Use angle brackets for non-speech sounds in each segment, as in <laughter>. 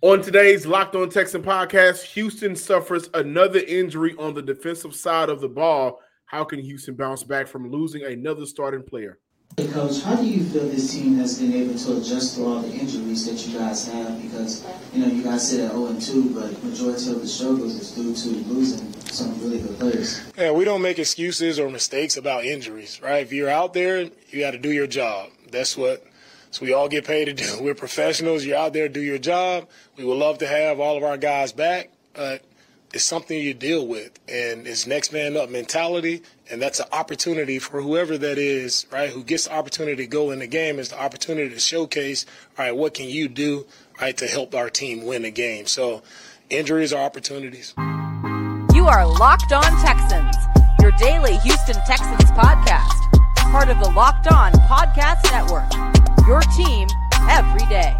On today's Locked On Texan podcast, Houston suffers another injury on the defensive side of the ball. How can Houston bounce back from losing another starting player? Hey, Coach, how do you feel this team has been able to adjust to all the injuries that you guys have? Because, you know, you guys sit at 0 and 2, but majority of the struggles is due to losing some really good players. Yeah, we don't make excuses or mistakes about injuries, right? If you're out there, you got to do your job. That's what so we all get paid to do. <laughs> We're professionals. You're out there, do your job. We would love to have all of our guys back, but it's something you deal with, and it's next man up mentality, and that's an opportunity for whoever that is, right? Who gets the opportunity to go in the game is the opportunity to showcase, all right, what can you do, right, to help our team win the game. So injuries are opportunities. You are Locked On Texans, your daily Houston Texans podcast, part of the Locked On Podcast Network. Your team every day.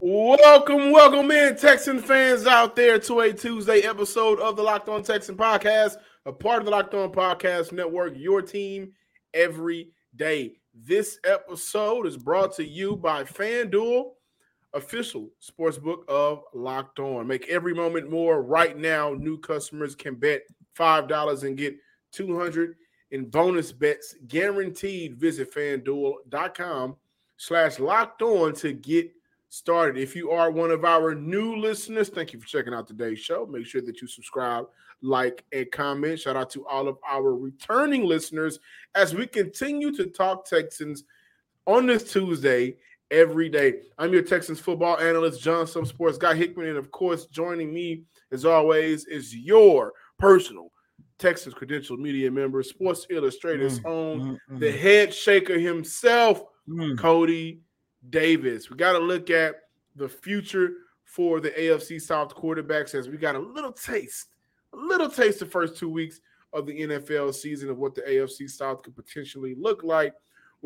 Welcome, welcome in, Texan fans out there to a Tuesday episode of the Locked On Texan podcast, a part of the Locked On Podcast Network, your team every day. This episode is brought to you by FanDuel, official sportsbook of Locked On. Make every moment more right now. New customers can bet $5 and get 200 in bonus bets guaranteed. Visit fanduel.com slash locked on to get started. If you are one of our new listeners, thank you for checking out today's show. Make sure that you subscribe, like, and comment. Shout out to all of our returning listeners as we continue to talk Texans on this Tuesday every day. I'm your Texans football analyst, John Some Sports Guy Hickman, and of course, joining me as always is your personal Texas credentialed media member, Sports Illustrated's mm, own, mm, mm. the head shaker himself, mm. Cody Davis. We got to look at the future for the AFC South quarterbacks as we got a little taste, a little taste the first two weeks of the NFL season of what the AFC South could potentially look like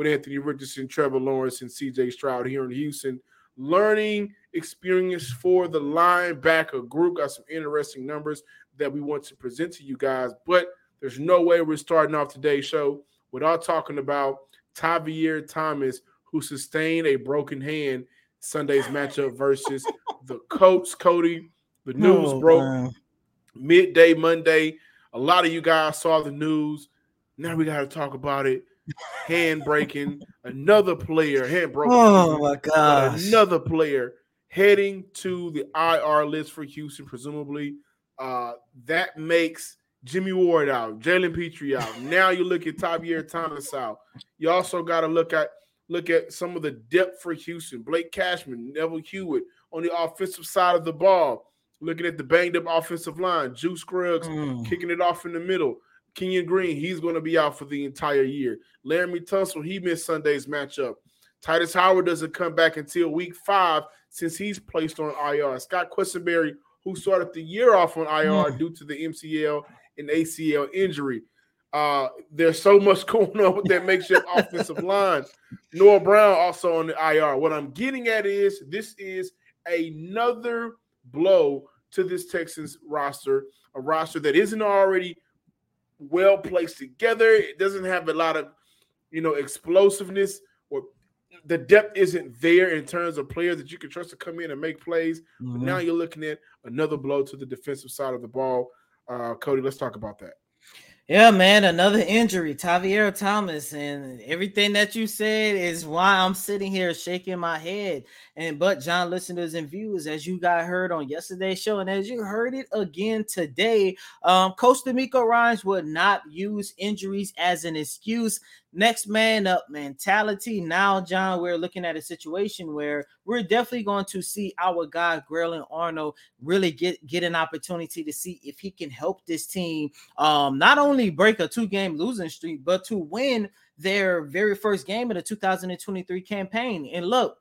with Anthony Richardson, Trevor Lawrence, and CJ Stroud here in Houston. Learning experience for the linebacker group. Got some interesting numbers that we want to present to you guys, but there's no way we're starting off today's show without talking about Tavierre Thomas, who sustained a broken hand Sunday's matchup versus <laughs> the Colts. Cody, the news oh, broke man. midday Monday. A lot of you guys saw the news. Now we got to talk about it. Hand breaking, another player, hand broken. Oh my god! Another player heading to the IR list for Houston, presumably. Uh, that makes Jimmy Ward out, Jalen Pitre out. <laughs> now you look at Tavierre Thomas out. You also got to look at look at some of the depth for Houston. Blake Cashman, Neville Hewitt on the offensive side of the ball. Looking at the banged up offensive line, Juice Scruggs mm. kicking it off in the middle. Kenyon Green, he's going to be out for the entire year. Laremy Tunsil, he missed Sunday's matchup. Tytus Howard doesn't come back until week five since he's placed on IR. Scott Quessenberry, who started the year off on IR mm. due to the MCL and ACL injury. Uh, there's so much <laughs> going on with that makeshift <laughs> offensive line. Noah Brown also on the IR. What I'm getting at is this is another blow to this Texans roster, a roster that isn't already well placed together. It doesn't have a lot of, you know, explosiveness or the depth isn't there in terms of players that you can trust to come in and make plays. Mm-hmm. But now you're looking at another blow to the defensive side of the ball. Uh, Cody, let's talk about that. Yeah, man, another injury, Tavierre Thomas, and everything that you said is why I'm sitting here shaking my head. And but John, listeners and viewers, as you got heard on yesterday's show, and as you heard it again today, um, Coach DeMeco Ryans would not use injuries as an excuse next man up mentality. Now, John, we're looking at a situation where we're definitely going to see our guy Grayland Arnold really get get an opportunity to see if he can help this team um not only break a two-game losing streak, but to win their very first game of the 2023 campaign. And look,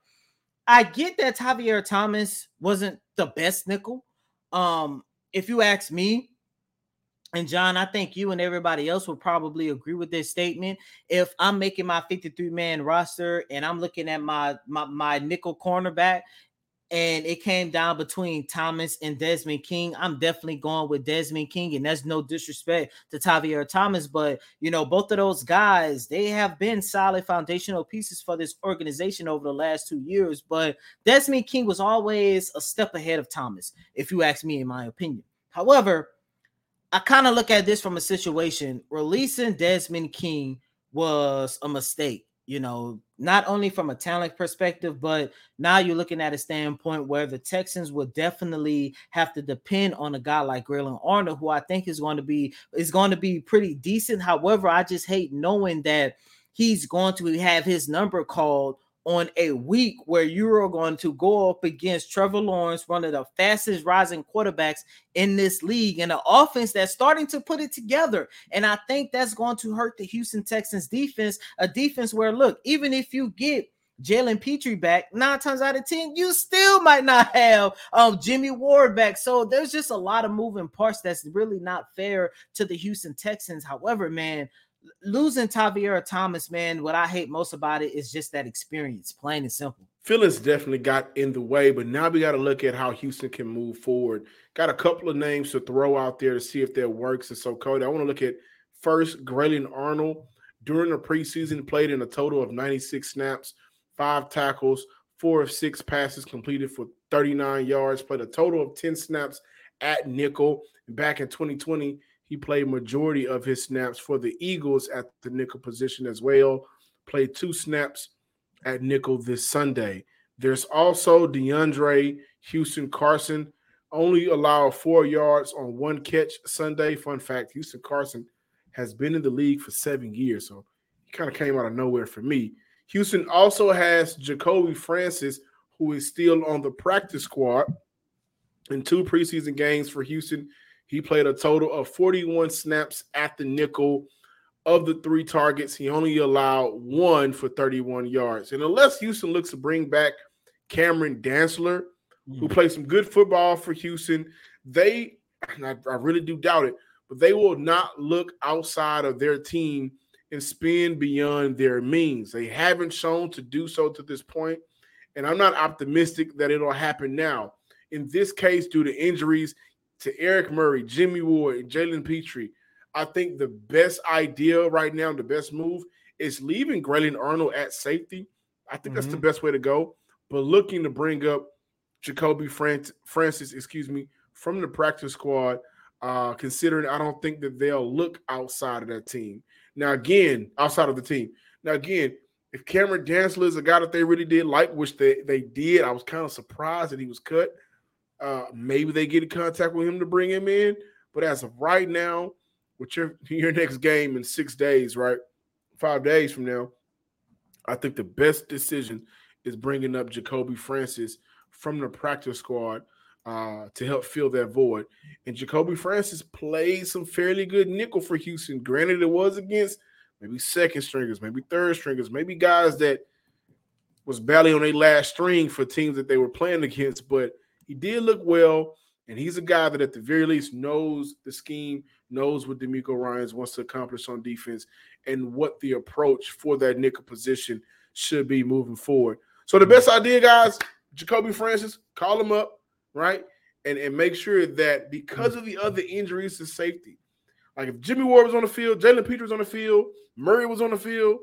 I get that Tavierre Thomas wasn't the best nickel. Um, if you ask me, and John, I think you and everybody else would probably agree with this statement. If I'm making my 53 man roster and I'm looking at my, my my nickel cornerback, and it came down between Thomas and Desmond King. I'm definitely going with Desmond King, and that's no disrespect to Tavierre Thomas, but you know, both of those guys they have been solid foundational pieces for this organization over the last two years. But Desmond King was always a step ahead of Thomas, if you ask me, in my opinion. However, I kind of look at this from a situation releasing Desmond King was a mistake you know, not only from a talent perspective, but now you're looking at a standpoint where the Texans will definitely have to depend on a guy like Grayland Arnold, who I think is going to be is going to be pretty decent. However, I just hate knowing that he's going to have his number called on a week where you are going to go up against Trevor Lawrence, one of the fastest rising quarterbacks in this league, and an offense that's starting to put it together. And I think that's going to hurt the Houston Texans defense, a defense where, look, even if you get Jalen Pitre back, nine times out of ten, you still might not <laughs> have um, Jimmy Ward back. So there's just a lot of moving parts that's really not fair to the Houston Texans. However, man, losing Tavierre Thomas, man, what I hate most about it is just that experience, plain and simple. Phyllis definitely got in the way, but now we got to look at how Houston can move forward. Got a couple of names to throw out there to see if that works. And so, Cody, I want to look at first Grayland Arnold during the preseason, played in a total of 96 snaps, five tackles, four of six passes completed for 39 yards, played a total of 10 snaps at nickel. Back in 2020, he played majority of his snaps for the Eagles at the nickel position as well. Played two snaps at nickel this Sunday. There's also DeAndre Houston Carson, only allowed four yards on one catch Sunday. Fun fact: Houston Carson has been in the league for seven years, so he kind of came out of nowhere for me. Houston also has Jacobi Francis, who is still on the practice squad in two preseason games for Houston. He played a total of 41 snaps at the nickel. Of the three targets, he only allowed one for 31 yards. And unless Houston looks to bring back Cameron Dantzler, mm-hmm. who mm. played some good football for Houston, they, I, I really do doubt it, but they will not look outside of their team and spend beyond their means. They haven't shown to do so to this point, and I'm not optimistic that it'll happen now. In this case, due to injuries, to Eric Murray, Jimmy Ward, and Jalen Pitre, I think the best idea right now, the best move is leaving Grayland Arnold at safety. I think mm-hmm. that's the mm-hmm. best way to go. But looking to bring up Jacobi Francis, excuse me, from the practice squad, uh, considering I don't think that they'll look outside of that team. Now, again, outside of the team. Now, again, if Cameron Dantzler is a guy that they really did like, which they, they did, I was kind of surprised that he was cut. Uh, maybe they get in contact with him to bring him in. But as of right now, with your <laughs> your next game in six days, right, five days from now, I think the best decision is bringing up Jacobi Francis from the practice squad uh, to help fill that void. And Jacobi Francis played some fairly good nickel for Houston. Granted, it was against maybe second stringers, maybe third stringers, maybe guys that was barely on their last string for teams that they were playing against, but – he did look well, and he's a guy that at the very least knows the scheme, knows what DeMeco Ryans wants to accomplish on defense, and what the approach for that nickel position should be moving forward. So the best idea, guys, Jacobi Francis, call him up, right? And, and make sure that because of the other injuries to safety, like if Jimmy Ward was on the field, Jalen Pitre's on the field, Murray was on the field,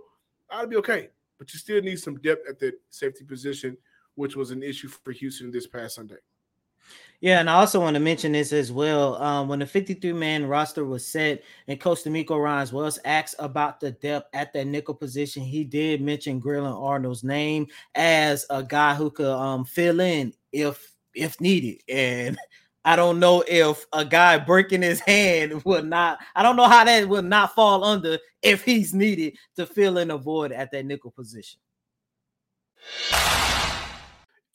I'd be okay. But you still need some depth at the safety position, which was an issue for Houston this past Sunday. Yeah, and I also want to mention this as well. Um, when the 53 man roster was set and Coach DeMeco Ryans was asked about the depth at that nickel position, he did mention Grayland Arnold's name as a guy who could um, fill in if if needed. And I don't know if a guy breaking his hand <laughs> will not, I don't know how that will not fall under if he's needed to fill in a void at that nickel position.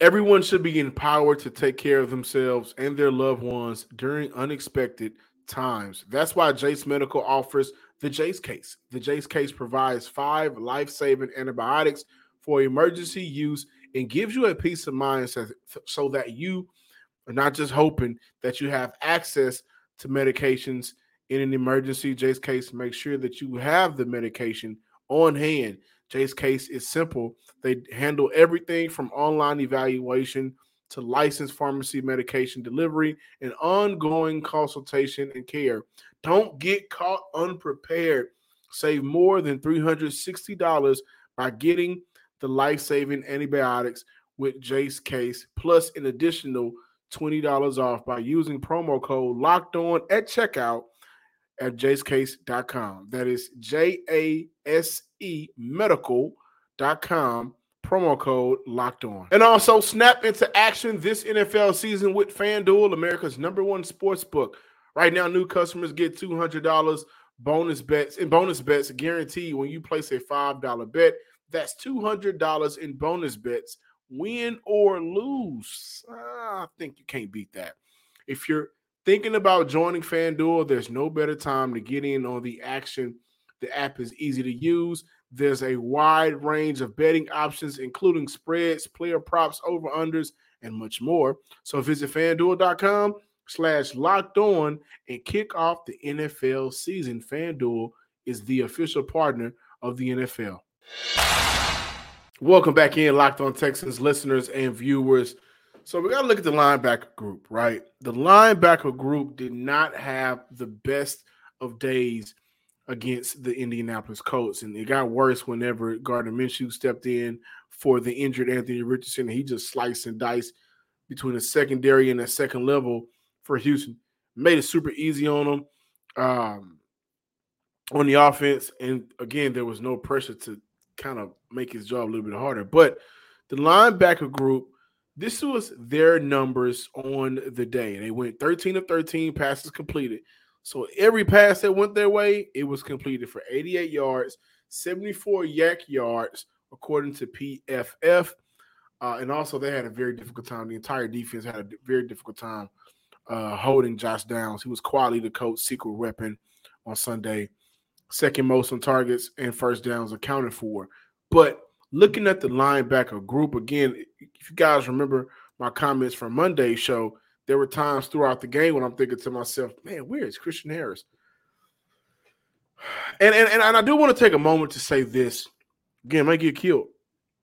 Everyone should be empowered to take care of themselves and their loved ones during unexpected times. That's why Jase Medical offers the Jase case. The Jase case provides five life saving antibiotics for emergency use and gives you a peace of mind so, that you are not just hoping that you have access to medications in an emergency. Jase case makes sure that you have the medication on hand Jase case is simple. They handle everything from online evaluation to licensed pharmacy medication delivery and ongoing consultation and care. Don't get caught unprepared. Save more than $360 by getting the life saving antibiotics with Jase Case, plus an additional $20 off by using promo code locked on at checkout at jasecase.com. That is J A S E medical.com. Promo code locked on. And also snap into action this NFL season with FanDuel, America's number one sports book. Right now, new customers get $200 bonus bets and bonus bets guaranteed when you place a $5 bet. That's $200 in bonus bets, win or lose. Ah, I think you can't beat that. If you're thinking about joining FanDuel, there's no better time to get in on the action. The app is easy to use. There's a wide range of betting options, including spreads, player props, over unders, and much more. So visit fanduel.com slash locked on and kick off the NFL season. FanDuel is the official partner of the NFL. Welcome back in, Locked On Texans listeners and viewers. So we got to look at the linebacker group, right? The linebacker group did not have the best of days against the Indianapolis Colts, and it got worse whenever Gardner Minshew stepped in for the injured Anthony Richardson. He just sliced and diced between the secondary and the second level for Houston, made it super easy on them um, on the offense, and again, there was no pressure to kind of make his job a little bit harder. But the linebacker group, this was their numbers on the day. They went 13 of 13 passes completed. So every pass that went their way, it was completed for 88 yards, 74 YAC yards, according to PFF. Uh, and also, they had a very difficult time. The entire defense had a very difficult time uh, holding Josh Downs. He was quality the coach, secret weapon on Sunday second most on targets and first downs accounted for. But looking at the linebacker group again, if you guys remember my comments from Monday's show, there were times throughout the game when I'm thinking to myself, man, where is Christian Harris? <sighs> And and, and I do want to take a moment to say this. Again, might get killed.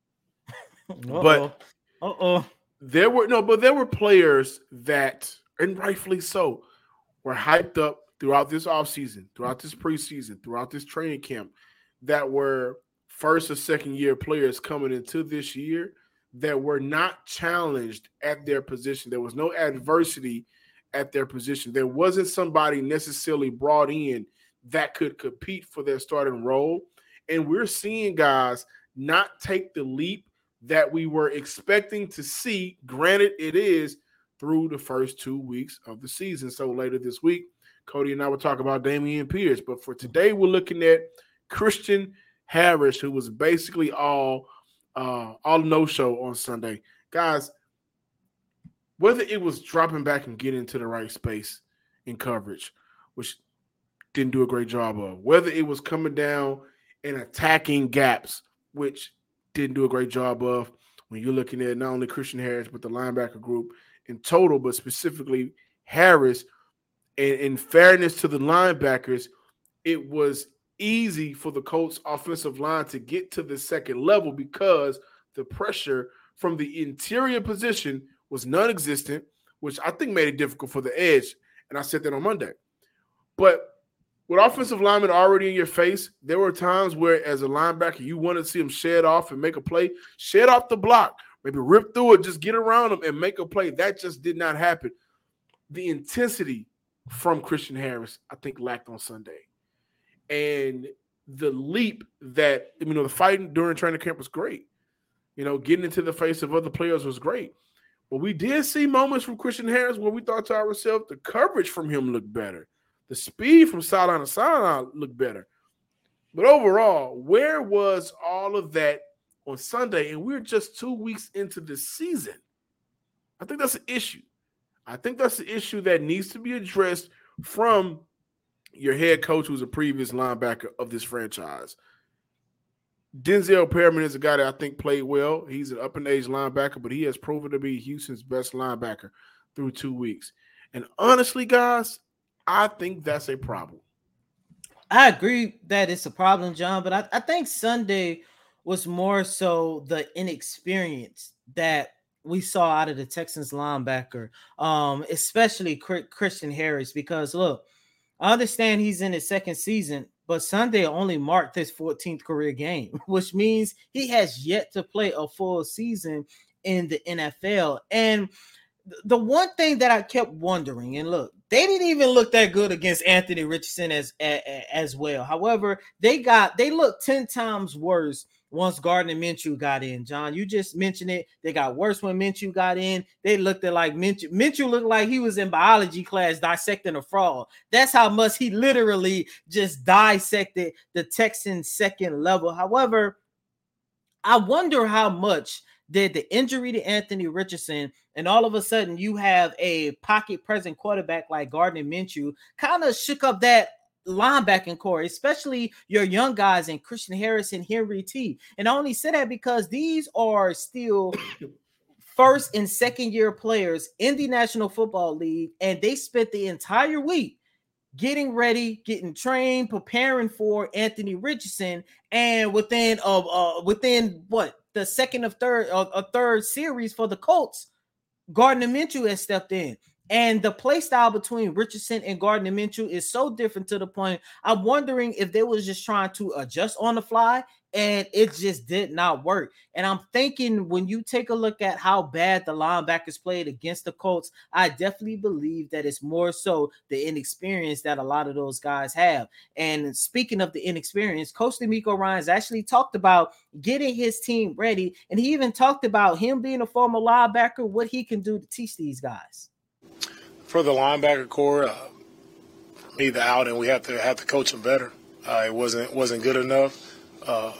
<laughs> Uh-oh. But uh-oh. There were no, but there were players that, and rightfully so, were hyped up throughout this offseason, throughout this preseason, throughout this training camp that were first or second year players coming into this year that were not challenged at their position. There was no adversity at their position. There wasn't somebody necessarily brought in that could compete for their starting role. And we're seeing guys not take the leap that we were expecting to see. Granted, it is through the first two weeks of the season. So later this week, Cody and I will talk about Dameon Pierce. But for today, we're looking at Christian Harris, who was basically all uh, all no show on Sunday. Guys, whether it was dropping back and getting into the right space in coverage, which didn't do a great job of, whether it was coming down and attacking gaps, which didn't do a great job of, when you're looking at not only Christian Harris, but the linebacker group in total, but specifically Harris, and in fairness to the linebackers, it was easy for the Colts offensive line to get to the second level because the pressure from the interior position was non-existent, which I think made it difficult for the edge. And I said that on Monday. But with offensive linemen already in your face, there were times where, as a linebacker, you wanted to see him shed off and make a play, shed off the block, maybe rip through it, just get around him and make a play. That just did not happen. The intensity from Christian Harris, I think, lacked on Sunday. And the leap that, you know, the fighting during training camp was great. You know, getting into the face of other players was great. But we did see moments from Christian Harris where we thought to ourselves, the coverage from him looked better. The speed from sideline to sideline looked better. But overall, where was all of that on Sunday? And we're just two weeks into the season. I think that's an issue. I think that's the issue that needs to be addressed from your head coach, who's a previous linebacker of this franchise. Denzel Perryman is a guy that I think played well. He's an up and age linebacker, but he has proven to be Houston's best linebacker through two weeks. And honestly, guys, I think that's a problem. I agree that it's a problem, John, but I, I think Sunday was more so the inexperience that we saw out of the Texans linebacker, um, especially Christian Harris, because look, I understand he's in his second season, but Sunday only marked his 14th career game, <laughs> which means he has yet to play a full season in the NFL. And the one thing that I kept wondering, and look, they didn't even look that good against Anthony Richardson as as well. However, they got they looked 10 times worse once Gardner Minshew got in. John, you just mentioned it. They got worse when Minshew got in. They looked at like Minshew. Minshew looked like he was in biology class dissecting a frog. That's how much he literally just dissected the Texans' second level. However, I wonder how much did the injury to Anthony Richardson, and all of a sudden you have a pocket present quarterback like Gardner Minshew, kind of shook up that linebacking core, especially your young guys and Christian Harris and Henry T. And I only say that because these are still first and second year players in the National Football League, and they spent the entire week getting ready, getting trained, preparing for Anthony Richardson, and within of uh, uh, within what the second of third uh, a third series for the Colts, Gardner Minshew has stepped in. And the play style between Richardson and Gardner Minshew is so different to the point. I'm wondering if they was just trying to adjust on the fly and it just did not work. And I'm thinking when you take a look at how bad the linebackers played against the Colts, I definitely believe that it's more so the inexperience that a lot of those guys have. And speaking of the inexperience, Coach DeMeco Ryans actually talked about getting his team ready, and he even talked about him being a former linebacker, what he can do to teach these guys. For the linebacker core, uh, me the out, and we have to have to coach them better. Uh, it wasn't wasn't good enough. Uh,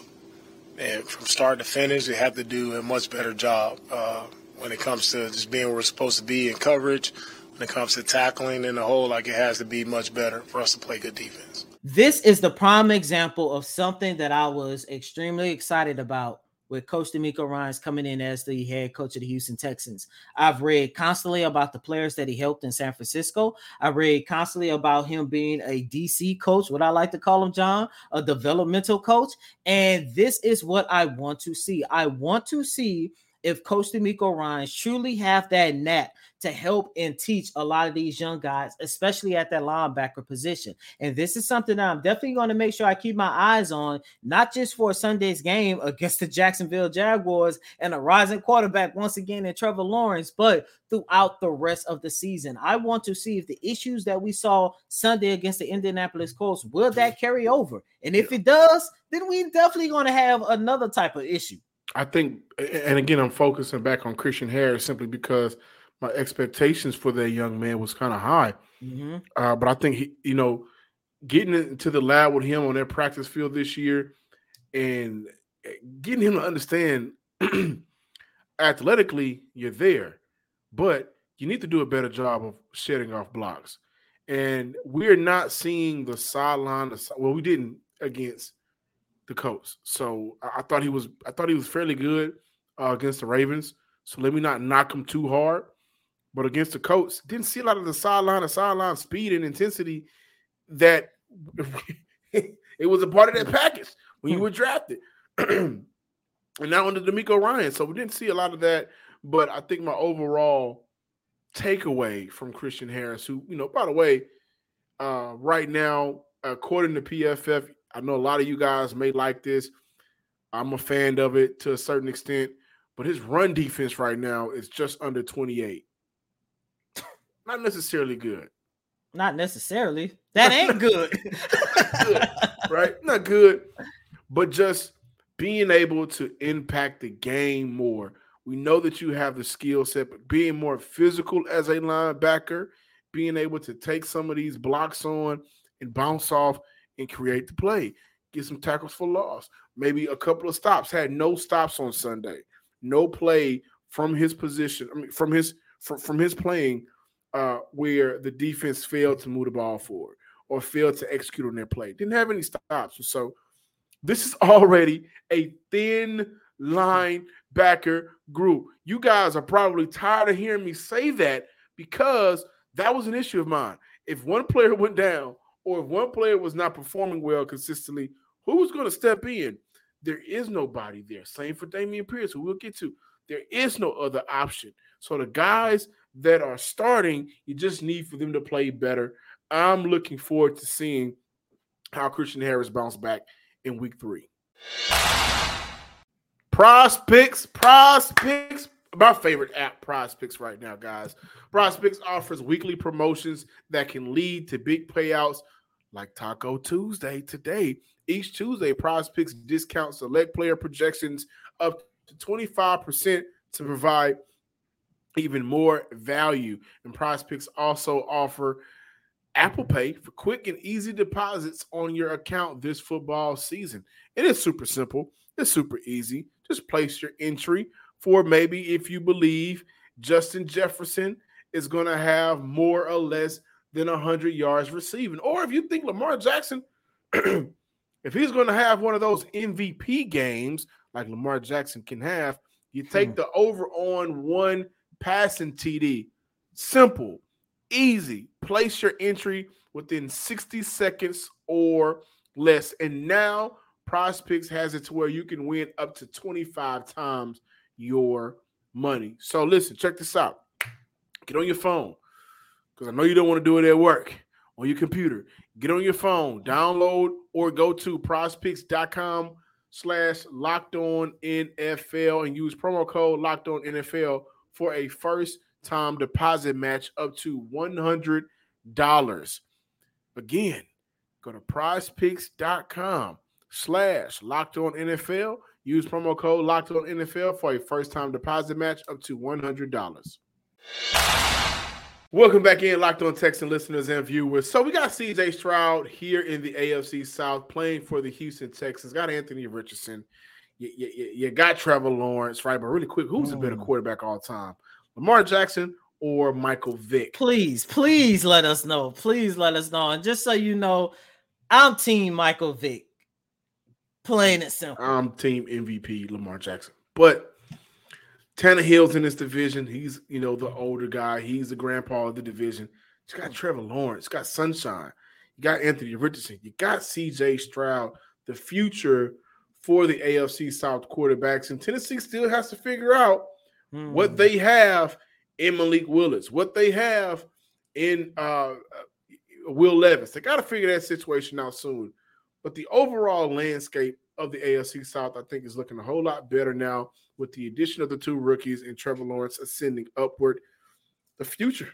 and from start to finish, we have to do a much better job uh, when it comes to just being where we're supposed to be in coverage. When it comes to tackling in the hole, like it has to be much better for us to play good defense. This is the prime example of something that I was extremely excited about with Coach DeMeco Ryans coming in as the head coach of the Houston Texans. I've read constantly about the players that he helped in San Francisco. I read constantly about him being a DC coach, what I like to call him, John, a developmental coach. And this is what I want to see. I want to see if Coach DeMeco Ryans truly have that knack to help and teach a lot of these young guys, especially at that linebacker position. And this is something that I'm definitely going to make sure I keep my eyes on, not just for Sunday's game against the Jacksonville Jaguars and a rising quarterback once again in Trevor Lawrence, but throughout the rest of the season. I want to see if the issues that we saw Sunday against the Indianapolis Colts will that carry over. And if it does, then we definitely going to have another type of issue. I think, and again, I'm focusing back on Christian Harris simply because my expectations for that young man was kind of high. Mm-hmm. Uh, but I think he, you know, getting into the lab with him on that practice field this year and eh, getting him to understand <clears throat> athletically you're there, but you need to do a better job of shedding off blocks. And we're not seeing the sideline. Well, we didn't against the Colts. So I, thought he was I thought he was fairly good uh, against the Ravens. So let me not knock him too hard. But against the Colts, didn't see a lot of the sideline and sideline speed and intensity that <laughs> it was a part of that package when you hmm. were drafted. <clears throat> and now under DeMeco Ryan. So we didn't see a lot of that. But I think my overall takeaway from Christian Harris, who, you know, by the way, uh, right now, according to PFF, I know a lot of you guys may like this. I'm a fan of it to a certain extent, but his run defense right now is just under 28. <laughs> Not necessarily good. Not necessarily. That ain't <laughs> good. good. Right? Not good. But just being able to impact the game more. We know that you have the skill set, but being more physical as a linebacker, being able to take some of these blocks on and bounce off and create the play. Get some tackles for loss. Maybe a couple of stops. Had no stops on Sunday. No play from his position. I mean, from his from, from his playing uh, where the defense failed to move the ball forward or failed to execute on their play. Didn't have any stops. So this is <laughs> already a thin line backer group. You guys are probably tired of hearing me say that because that was an issue of mine. If one player <laughs> went down or if one player was not performing well consistently, who was going to step in? There is nobody there. Same for Dameon Pierce, who we'll get to. There is no other option. So the guys that are starting, you just need for them to play better. I'm looking forward to seeing how Christian Harris bounce back in week three. PrizePicks, PrizePicks, my favorite app, PrizePicks, right now, guys. PrizePicks offers weekly promotions that can lead to big payouts like Taco Tuesday today. Each Tuesday, PrizePicks discount select player projections up to 25% to provide even more value. And PrizePicks also offer Apple Pay for quick and easy deposits on your account this football season. It is super simple, it's super easy. Just place your entry for maybe if you believe Justin Jefferson is going to have more or less than 100 yards receiving. Or if you think Lamar Jackson, <clears throat> if he's going to have one of those MVP games like Lamar Jackson can have, you take hmm. the over on one passing TD. Simple, easy. Place your entry within 60 seconds or less. And now PrizePicks has it to where you can win up to 25 times your money. So listen, check this out. Get on your phone because I know you don't want to do it at work on your computer. Get on your phone, download or go to prizepicks.com slash locked on NFL and use promo code locked on NFL for a first time deposit match up to $100. Again, go to prizepicks.com slash locked on NFL. Use promo code locked on NFL for a first time deposit match up to $100. Welcome back in, Locked On Texan listeners and viewers. So we got CJ Stroud here in the AFC South playing for the Houston Texans. Got Anthony Richardson. You, you, you got Trevor Lawrence, right? But really quick, who's a better mm. quarterback all time? Lamar Jackson or Michael Vick? Please, please let us know. Please let us know. And just so you know, I'm team Michael Vick. Plain and simple. I'm team MVP Lamar Jackson. But Tannehill's in this division. He's, you know, the older guy. He's the grandpa of the division. You got Trevor Lawrence. You got Sunshine. You got Anthony Richardson. You got CJ Stroud. The future for the AFC South quarterbacks. And Tennessee still has to figure out hmm. what they have in Malik Willis, what they have in uh, uh Will Levis. They got to figure that situation out soon. But the overall landscape of the AFC South, I think, is looking a whole lot better now with the addition of the two rookies and Trevor Lawrence ascending upward. The future.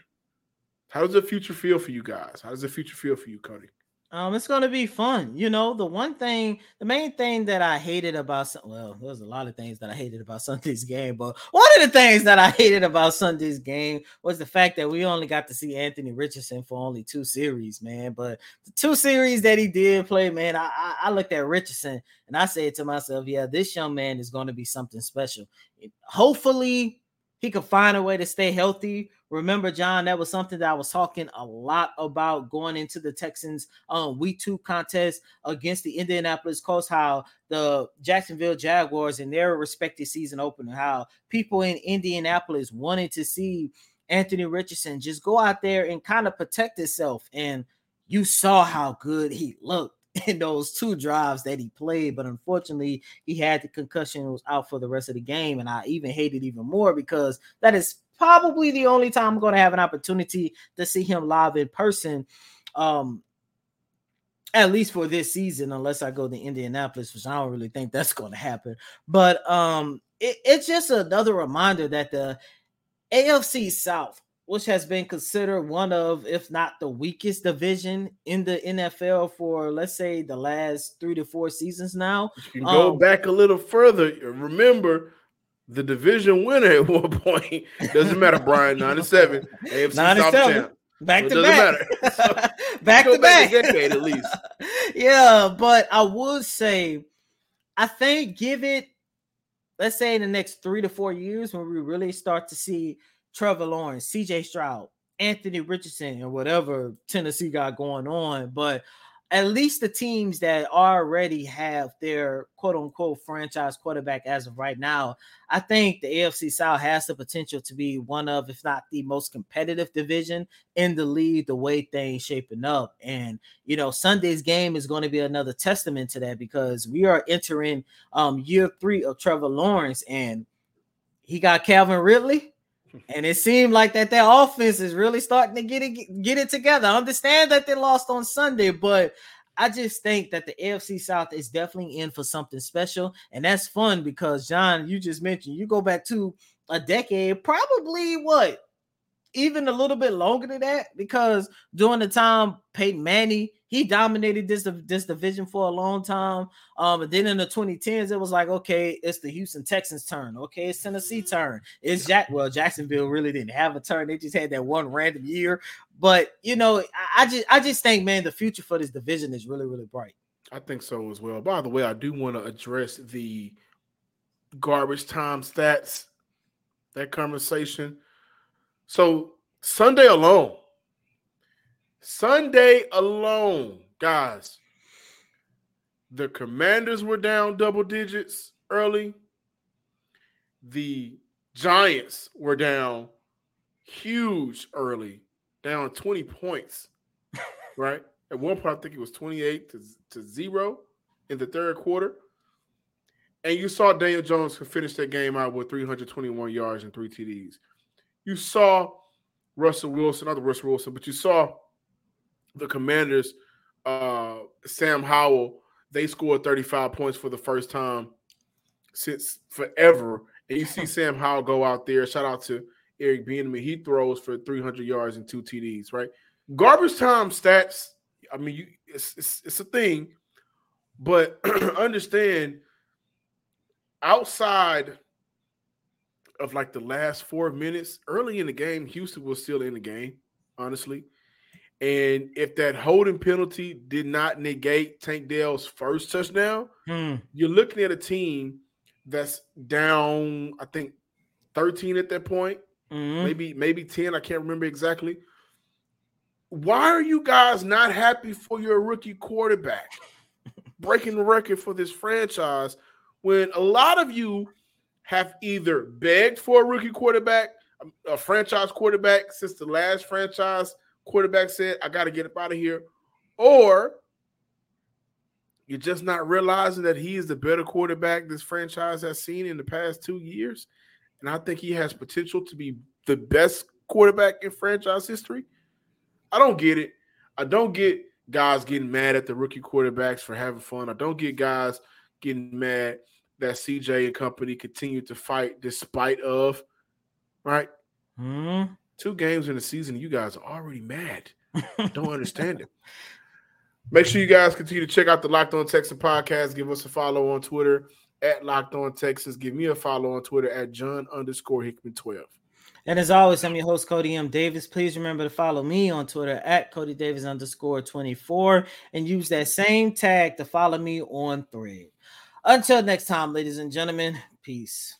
How does the future feel for you guys? How does the future feel for you, Cody? Um, it's gonna be fun. You know, the one thing, the main thing that I hated about well, there's a lot of things that I hated about <laughs> Sunday's game, but one of the things that I hated about Sunday's game was the fact that we only got to see Anthony Richardson for only two series, man. But the two series that he did play, man, I, I, I looked at Richardson and I said to myself, yeah, this young man is going to be something special. Hopefully, he could find a way to stay healthy. Remember, John, that was something that I was talking a lot about going into the Texans um, week two contest against the Indianapolis Colts. How the Jacksonville Jaguars in their respective season opener, how people in Indianapolis wanted to see Anthony Richardson just go out there and kind of protect himself. And you saw how good he looked <laughs> in those two drives that he played, but unfortunately, he had the concussion and was out for the rest of the game. And I even hate it even more because that is probably the only time I'm going to have an opportunity to see him live in person. Um, at least for this season, unless I go to Indianapolis, which I don't really think that's going to happen. But um, it, it's just another reminder that the AFC South which has been considered one of, if not the weakest division in the NFL for, let's say, the last three to four seasons now. You can go um, back a little further. Remember, the division winner at <laughs> one point doesn't matter, Brian. 97, AFC 97. Back <laughs> <laughs> to back. back to back. decade at least. yeah, but I would say, I think give it, let's say, in the next three to four years when we really start to see Trevor Lawrence, CJ Stroud, Anthony Richardson, and whatever Tennessee got going on. But at least the teams that already have their quote unquote franchise quarterback as of right now, I think the AFC South has the potential to be one of, if not the most competitive division in the league, the way things shaping up. And you know, Sunday's game is going to be another testament to that because we are entering um year three of Trevor Lawrence and he got Calvin Ridley. And it seemed like that their offense is really starting to get it get it together. I understand that they lost on Sunday, but I just think that the AFC South is definitely in for something special, and that's fun because John, you just mentioned you go back to a decade, probably what even a little bit longer than that, because during the time Peyton Manning he dominated this this division for a long time. Um, and then in the 2010s, it was like, okay, it's the Houston Texans' turn. Okay, it's Tennessee turn. It's Jack. Well, Jacksonville really didn't have a turn. They just had that one random year. But you know, I, I just I just think, man, the future for this division is really really bright. I think so as well. By the way, I do want to address the garbage time stats. That conversation. So Sunday alone, Sunday alone, guys, the Commanders were down double digits early. The Giants were down huge early, down 20 points, <laughs> right? At one point, I think it was 28 to, to zero in the third quarter. And you saw Daniel Jones finish that game out with 321 yards and three TDs. You saw Russell Wilson, not the Russell Wilson, but you saw the Commanders, uh, Sam Howell, they scored 35 points for the first time since forever. And you see <laughs> Sam Howell go out there. Shout out to Eric Bieniemy. He throws for 300 yards and two TDs. Right, garbage time stats. I mean, you it's it's, it's a thing, but <clears throat> understand outside of like the last four minutes, early in the game, Houston was still in the game. Honestly, and if that holding penalty did not negate Tank Dell's first touchdown, hmm. you're looking at a team that's down, I think, 13 at that point, mm-hmm. maybe maybe 10. I can't remember exactly. Why are you guys not happy for your rookie quarterback breaking the record for this franchise when a lot of you have either begged for a rookie quarterback, um, a franchise quarterback since the last franchise quarterback said, I got to get up out of here, or you're just not realizing that he is the better quarterback this franchise has seen in the past two years. And I think he has potential to be the best quarterback in franchise history. I don't get it. I don't get guys getting mad at the rookie quarterbacks for having fun. I don't get guys getting mad that CJ and company continue to fight despite of, right? Mm-hmm. Two games in the season, you guys are already mad. <laughs> Don't understand it. Make sure you guys continue to check out the Locked On Texas podcast. Give us a follow on Twitter at Locked On Texas. Give me a follow on Twitter at John underscore Hickman 12. And as always, I'm your host, Cody M. Davis. Please remember to follow me on Twitter at Cody Davis underscore 24 and use that same tag to follow me on thread. Until next time, ladies and gentlemen, peace.